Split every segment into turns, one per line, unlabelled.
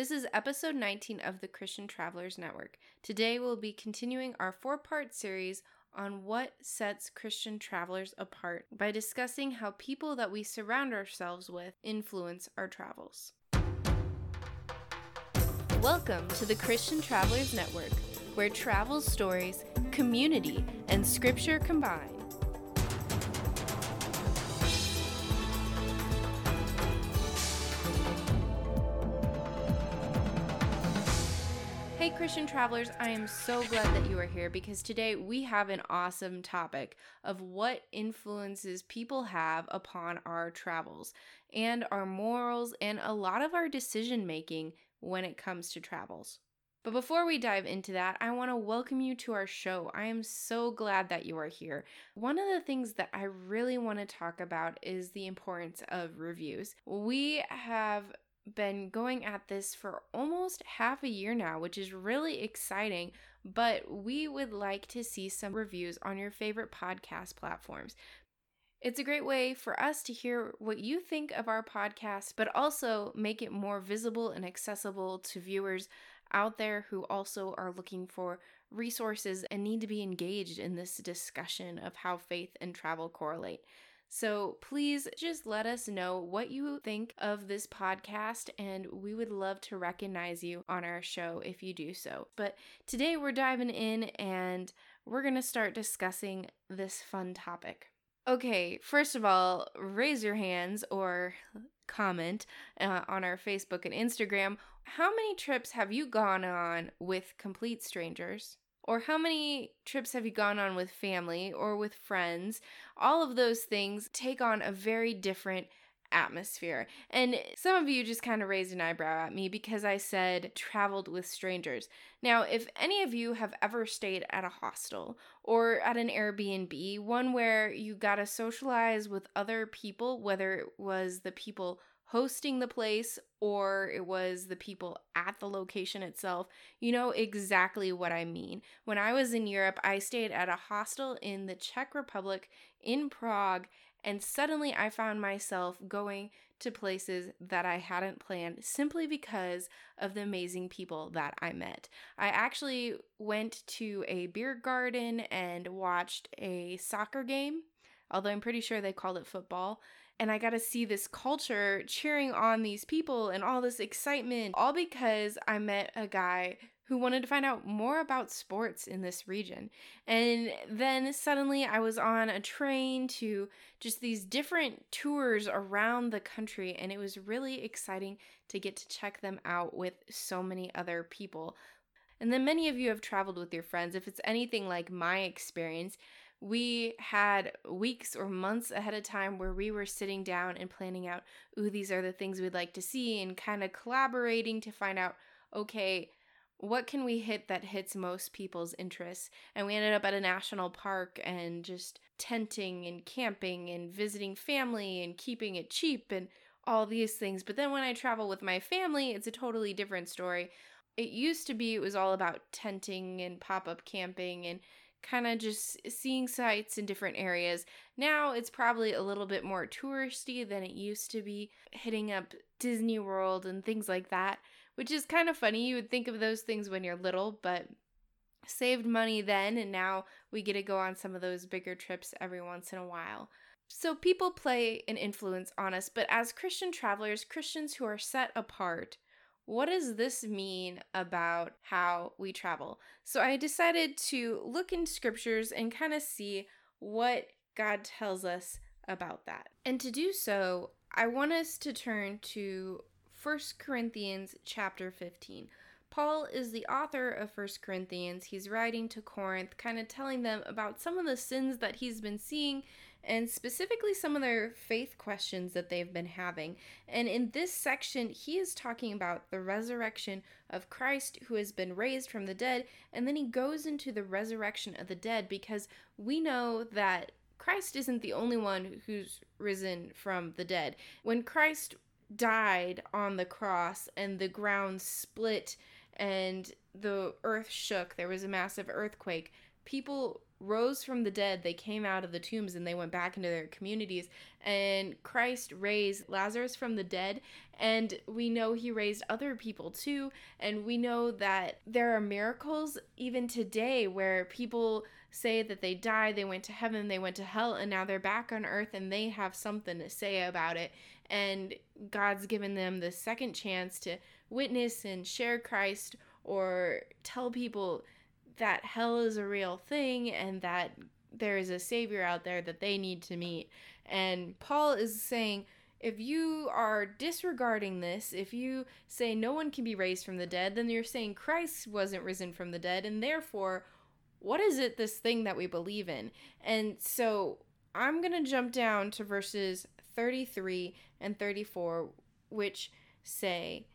This is episode 19 of the Christian Travelers Network. Today we'll be continuing our four part series on what sets Christian travelers apart by discussing how people that we surround ourselves with influence our travels. Welcome to the Christian Travelers Network, where travel stories, community, and scripture combine. Christian travelers, I am so glad that you are here because today we have an awesome topic of what influences people have upon our travels and our morals and a lot of our decision making when it comes to travels. But before we dive into that, I want to welcome you to our show. I am so glad that you are here. One of the things that I really want to talk about is the importance of reviews. We have been going at this for almost half a year now, which is really exciting. But we would like to see some reviews on your favorite podcast platforms. It's a great way for us to hear what you think of our podcast, but also make it more visible and accessible to viewers out there who also are looking for resources and need to be engaged in this discussion of how faith and travel correlate. So please just let us know what you think of this podcast, and we would love to recognize you on our show if you do so. But today we're diving in and we're going to start discussing this fun topic. Okay, first of all, raise your hands or comment uh, on our Facebook and Instagram. How many trips have you gone on with complete strangers? Or how many trips have you gone on with family or with friends? All of those things take on a very different atmosphere. And some of you just kind of raised an eyebrow at me because I said traveled with strangers. Now, if any of you have ever stayed at a hostel or at an Airbnb, one where you got to socialize with other people, whether it was the people hosting the place or it was the people at the location itself, you know exactly what I mean. When I was in Europe, I stayed at a hostel in the Czech Republic in Prague, and suddenly I found myself going to places that I hadn't planned simply because of the amazing people that I met. I actually went to a beer garden and watched a soccer game, although I'm pretty sure they called it football and I got to see this culture cheering on these people and all this excitement, all because I met a guy who wanted to find out more about sports in this region. And then suddenly I was on a train to just these different tours around the country, and it was really exciting to get to check them out with so many other people. And then many of you have traveled with your friends. If it's anything like my experience, we had weeks or months ahead of time where we were sitting down and planning out, ooh, these are the things we'd like to see, and kind of collaborating to find out, okay, what can we hit that hits most people's interests? And we ended up at a national park and just tenting and camping and visiting family and keeping it cheap and all these things. But then when I travel with my family, it's a totally different story. It used to be it was all about tenting and pop up camping and kind of just seeing sights in different areas. Now it's probably a little bit more touristy than it used to be, hitting up Disney World and things like that, which is kind of funny. You would think of those things when you're little, but saved money then, and now we get to go on some of those bigger trips every once in a while. So, people play an influence on us, but as Christian travelers, Christians who are set apart, what does this mean about how we travel? So I decided to look in scriptures and kind of see what God tells us about that. And to do so, I want us to turn to 1 Corinthians chapter 15. Paul is the author of First Corinthians. He's writing to Corinth, kind of telling them about some of the sins that he's been seeing and specifically some of their faith questions that they've been having. And in this section, he is talking about the resurrection of Christ who has been raised from the dead, and then he goes into the resurrection of the dead because we know that Christ isn't the only one who's risen from the dead. When Christ died on the cross and the ground split and the earth shook, there was a massive earthquake, people rose from the dead, they came out of the tombs and they went back into their communities. And Christ raised Lazarus from the dead. And we know he raised other people too. And we know that there are miracles even today where people say that they died, they went to heaven, they went to hell, and now they're back on earth and they have something to say about it. And God's given them the second chance to witness and share Christ or tell people that hell is a real thing and that there is a savior out there that they need to meet. And Paul is saying, if you are disregarding this, if you say no one can be raised from the dead, then you're saying Christ wasn't risen from the dead, and therefore, what is it this thing that we believe in? And so I'm going to jump down to verses 33 and 34, which say,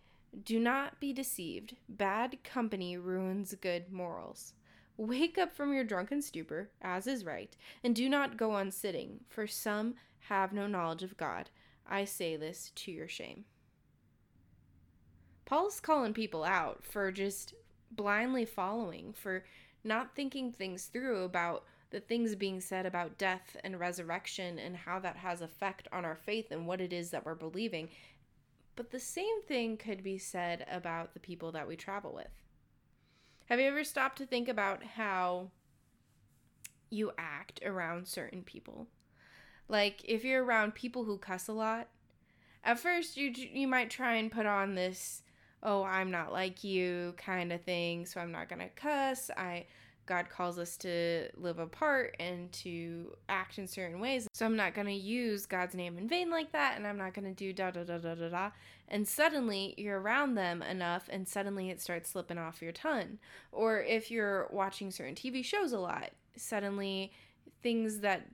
do not be deceived. Bad company ruins good morals. Wake up from your drunken stupor, as is right, and do not go on sitting, for some have no knowledge of God. I say this to your shame. Paul's calling people out for just blindly following, for not thinking things through about the things being said about death and resurrection and how that has effect on our faith and what it is that we're believing but the same thing could be said about the people that we travel with. Have you ever stopped to think about how you act around certain people? Like if you're around people who cuss a lot, at first you you might try and put on this oh, I'm not like you kind of thing, so I'm not going to cuss. I God calls us to live apart and to act in certain ways. So I'm not going to use God's name in vain like that, and I'm not going to do da da da da da da. And suddenly you're around them enough, and suddenly it starts slipping off your tongue. Or if you're watching certain TV shows a lot, suddenly things that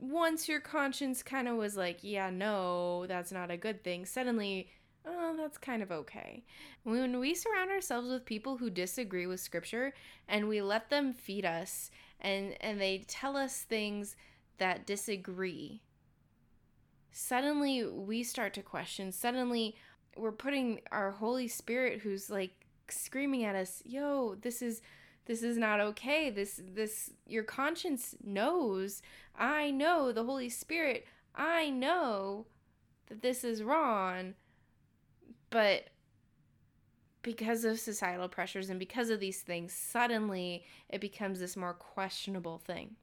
once your conscience kind of was like, yeah, no, that's not a good thing, suddenly oh, that's kind of okay. When we surround ourselves with people who disagree with scripture and we let them feed us and and they tell us things that disagree, suddenly we start to question. Suddenly we're putting our Holy Spirit who's like screaming at us, "Yo, this is this is not okay. This this your conscience knows. I know the Holy Spirit. I know that this is wrong." But because of societal pressures and because of these things, suddenly it becomes this more questionable thing.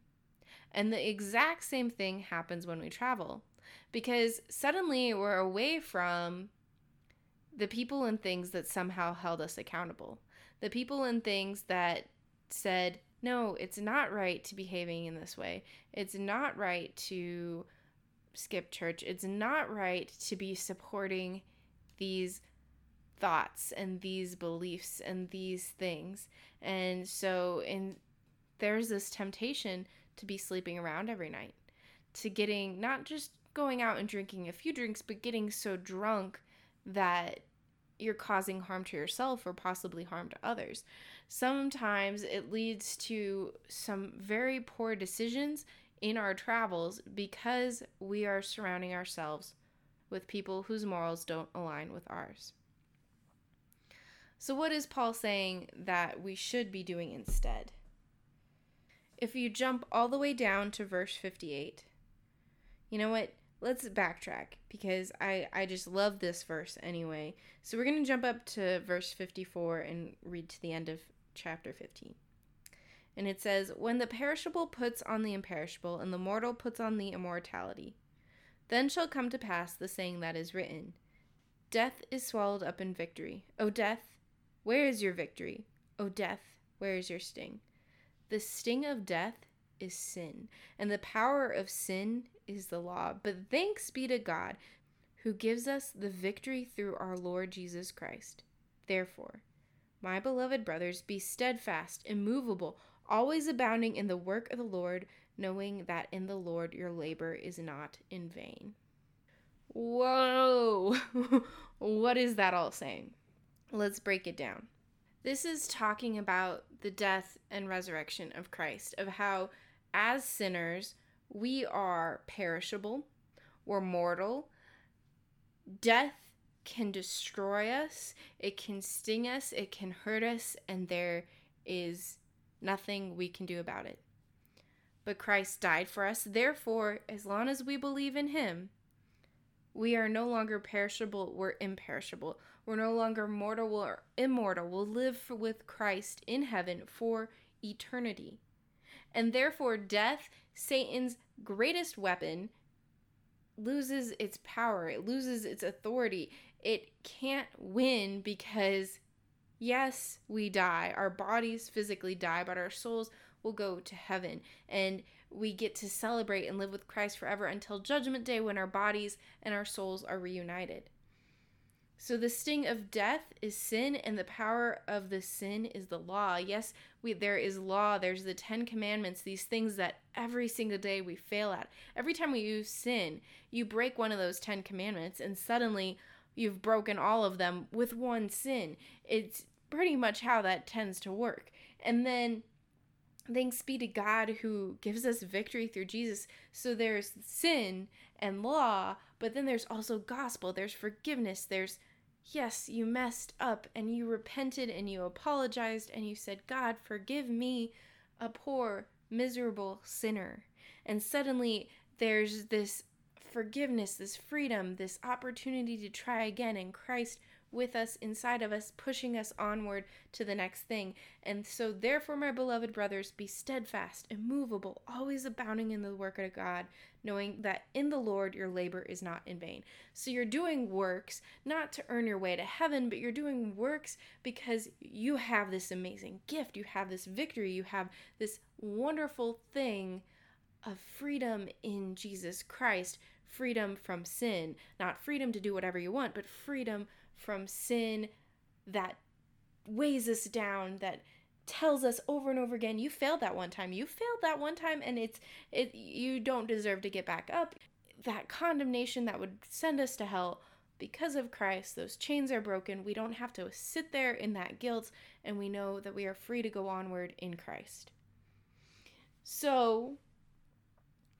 And the exact same thing happens when we travel because suddenly we're away from the people and things that somehow held us accountable. The people and things that said, no, it's not right to behaving in this way. It's not right to skip church. It's not right to be supporting these thoughts and these beliefs and these things. And so in there's this temptation to be sleeping around every night, to getting not just going out and drinking a few drinks, but getting so drunk that you're causing harm to yourself or possibly harm to others. Sometimes it leads to some very poor decisions in our travels because we are surrounding ourselves with people whose morals don't align with ours. So, what is Paul saying that we should be doing instead? If you jump all the way down to verse 58, you know what? Let's backtrack because I, I just love this verse anyway. So, we're going to jump up to verse 54 and read to the end of chapter 15. And it says, When the perishable puts on the imperishable, and the mortal puts on the immortality, then shall come to pass the saying that is written Death is swallowed up in victory. O death, where is your victory? O death, where is your sting? The sting of death is sin, and the power of sin is the law. But thanks be to God who gives us the victory through our Lord Jesus Christ. Therefore, my beloved brothers, be steadfast, immovable, always abounding in the work of the Lord knowing that in the Lord your labor is not in vain. Whoa! what is that all saying? Let's break it down. This is talking about the death and resurrection of Christ, of how, as sinners, we are perishable, we're mortal. Death can destroy us, it can sting us, it can hurt us, and there is nothing we can do about it. But Christ died for us. Therefore, as long as we believe in him, we are no longer perishable, we're imperishable. We're no longer mortal we're immortal. We'll live with Christ in heaven for eternity. And therefore, death, Satan's greatest weapon, loses its power, it loses its authority. It can't win because, yes, we die. Our bodies physically die, but our souls will go to heaven. And we get to celebrate and live with Christ forever until Judgment Day when our bodies and our souls are reunited. So the sting of death is sin, and the power of the sin is the law. Yes, we there is law. There's the Ten Commandments. These things that every single day we fail at. Every time we use sin, you break one of those Ten Commandments, and suddenly you've broken all of them with one sin. It's pretty much how that tends to work. And then thanks be to God who gives us victory through Jesus. So there's sin and law, but then there's also gospel, there's forgiveness, there's yes, you messed up and you repented and you apologized and you said, God, forgive me, a poor, miserable sinner. And suddenly there's this forgiveness, this freedom, this opportunity to try again in Christ with us, inside of us, pushing us onward to the next thing. And so, therefore, my beloved brothers, be steadfast, immovable, always abounding in the work of God, knowing that in the Lord your labor is not in vain. So, you're doing works not to earn your way to heaven, but you're doing works because you have this amazing gift, you have this victory, you have this wonderful thing of freedom in Jesus Christ. Freedom from sin, not freedom to do whatever you want, but freedom from sin that weighs us down, that tells us over and over again, you failed that one time. You failed that one time and it's it you don't deserve to get back up. That condemnation that would send us to hell because of Christ, those chains are broken. We don't have to sit there in that guilt and we know that we are free to go onward in Christ. So,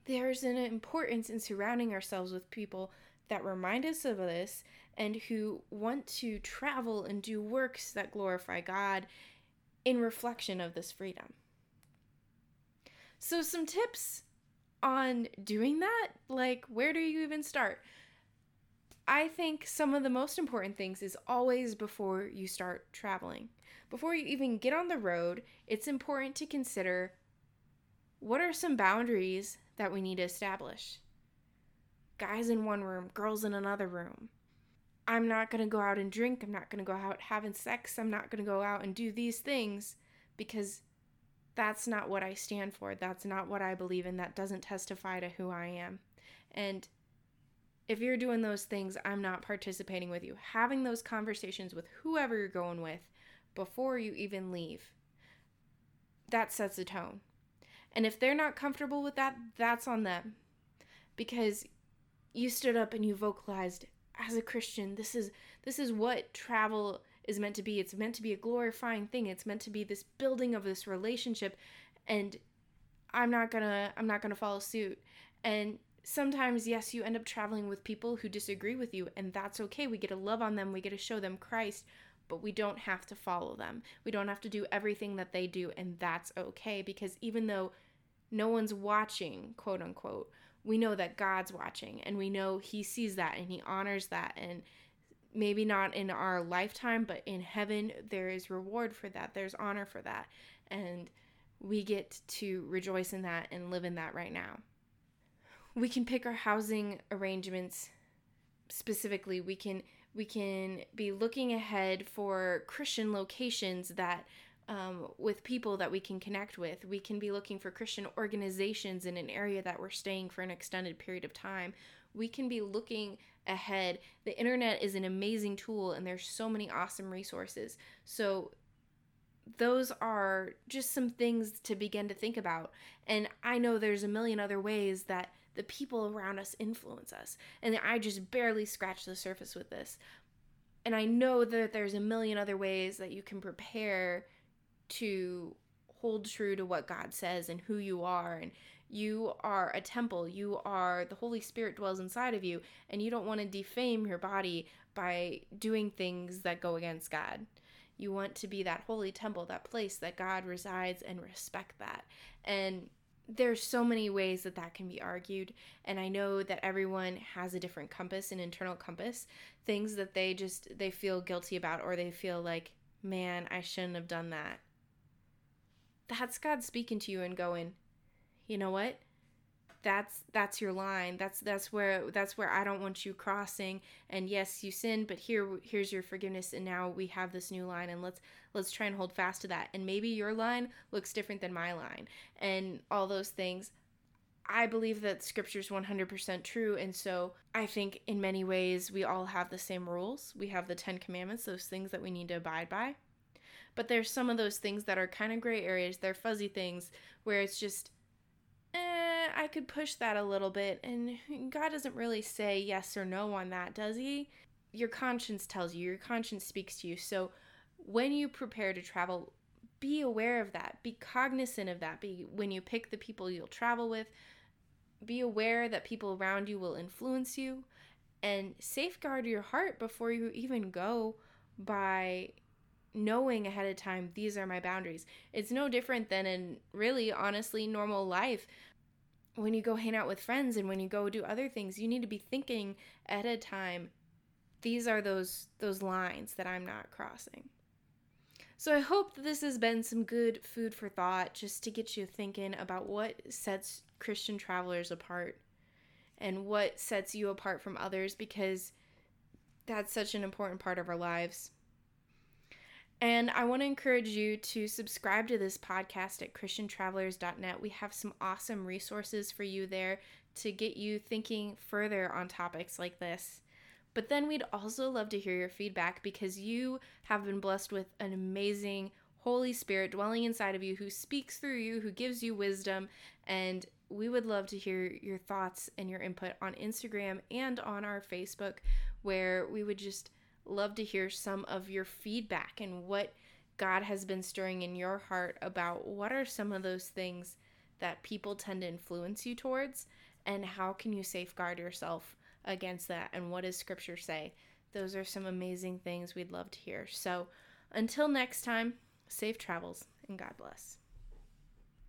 there's an importance in surrounding ourselves with people that remind us of this and who want to travel and do works that glorify God in reflection of this freedom. So, some tips on doing that like, where do you even start? I think some of the most important things is always before you start traveling. Before you even get on the road, it's important to consider what are some boundaries that we need to establish? Guys in one room, girls in another room I'm not going to go out and drink. I'm not going to go out having sex. I'm not going to go out and do these things because that's not what I stand for. That's not what I believe in. That doesn't testify to who I am. And if you're doing those things, I'm not participating with you. Having those conversations with whoever you're going with before you even leave, that sets a tone. And if they're not comfortable with that, that's on them. Because you stood up and you vocalized, as a Christian, this is this is what travel is meant to be. It's meant to be a glorifying thing. It's meant to be this building of this relationship and I'm not going to I'm not going to follow suit. And sometimes yes, you end up traveling with people who disagree with you and that's okay. We get to love on them. We get to show them Christ, but we don't have to follow them. We don't have to do everything that they do and that's okay because even though no one's watching, quote unquote, we know that God's watching and we know He sees that and He honors that. And maybe not in our lifetime, but in heaven, there is reward for that, there's honor for that. And we get to rejoice in that and live in that right now. We can pick our housing arrangements specifically. We can we can be looking ahead for Christian locations that um, with people that we can connect with. We can be looking for Christian organizations in an area that we're staying for an extended period of time. We can be looking ahead. The internet is an amazing tool, and there's so many awesome resources. So, those are just some things to begin to think about. And I know there's a million other ways that the people around us influence us. And I just barely scratched the surface with this. And I know that there's a million other ways that you can prepare to hold true to what God says and who you are and you are a temple. You are the holy spirit dwells inside of you and you don't want to defame your body by doing things that go against God. You want to be that holy temple that place that God resides and respect that. And there's so many ways that that can be argued and i know that everyone has a different compass an internal compass things that they just they feel guilty about or they feel like man i shouldn't have done that that's god speaking to you and going you know what? That's that's your line. That's that's where that's where i don't want you crossing. And yes you sinned but here here's your forgiveness and now we have this new line and let's let's try and hold fast to that. And maybe your line looks different than my line and all those things. I believe that scripture's 100% true and so i think in many ways we all have the same rules. We have the 10 commandments those things that we need to abide by but there's some of those things that are kind of gray areas they're fuzzy things where it's just eh, I could push that a little bit. And God doesn't really say yes or no on that, does He? Your conscience tells you, your conscience speaks to you. So when you prepare to travel, be aware of that. Be cognizant of that. Be when you pick the people you'll travel with, be aware that people around you will influence you and safeguard your heart before you even go by knowing ahead of time these are my boundaries. It's no different than in really honestly normal life. When you go hang out with friends and when you go do other things, you need to be thinking ahead of time these are those those lines that I'm not crossing. So I hope that this has been some good food for thought just to get you thinking about what sets Christian travelers apart and what sets you apart from others because that's such an important part of our lives. And I want to encourage you to subscribe to this podcast at ChristianTravelers.net. We have some awesome resources for you there to get you thinking further on topics like this. But then we'd also love to hear your feedback because you have been blessed with an amazing Holy Spirit dwelling inside of you who speaks through you, who gives you wisdom. And we would love to hear your thoughts and your input on Instagram and on our Facebook, where we would just love to hear some of your feedback and what God has been stirring in your heart about what are some of those things that people tend to influence you towards and how can you safeguard yourself against that and what does scripture say? Those are some amazing things we'd love to hear. So until next time safe travels and god bless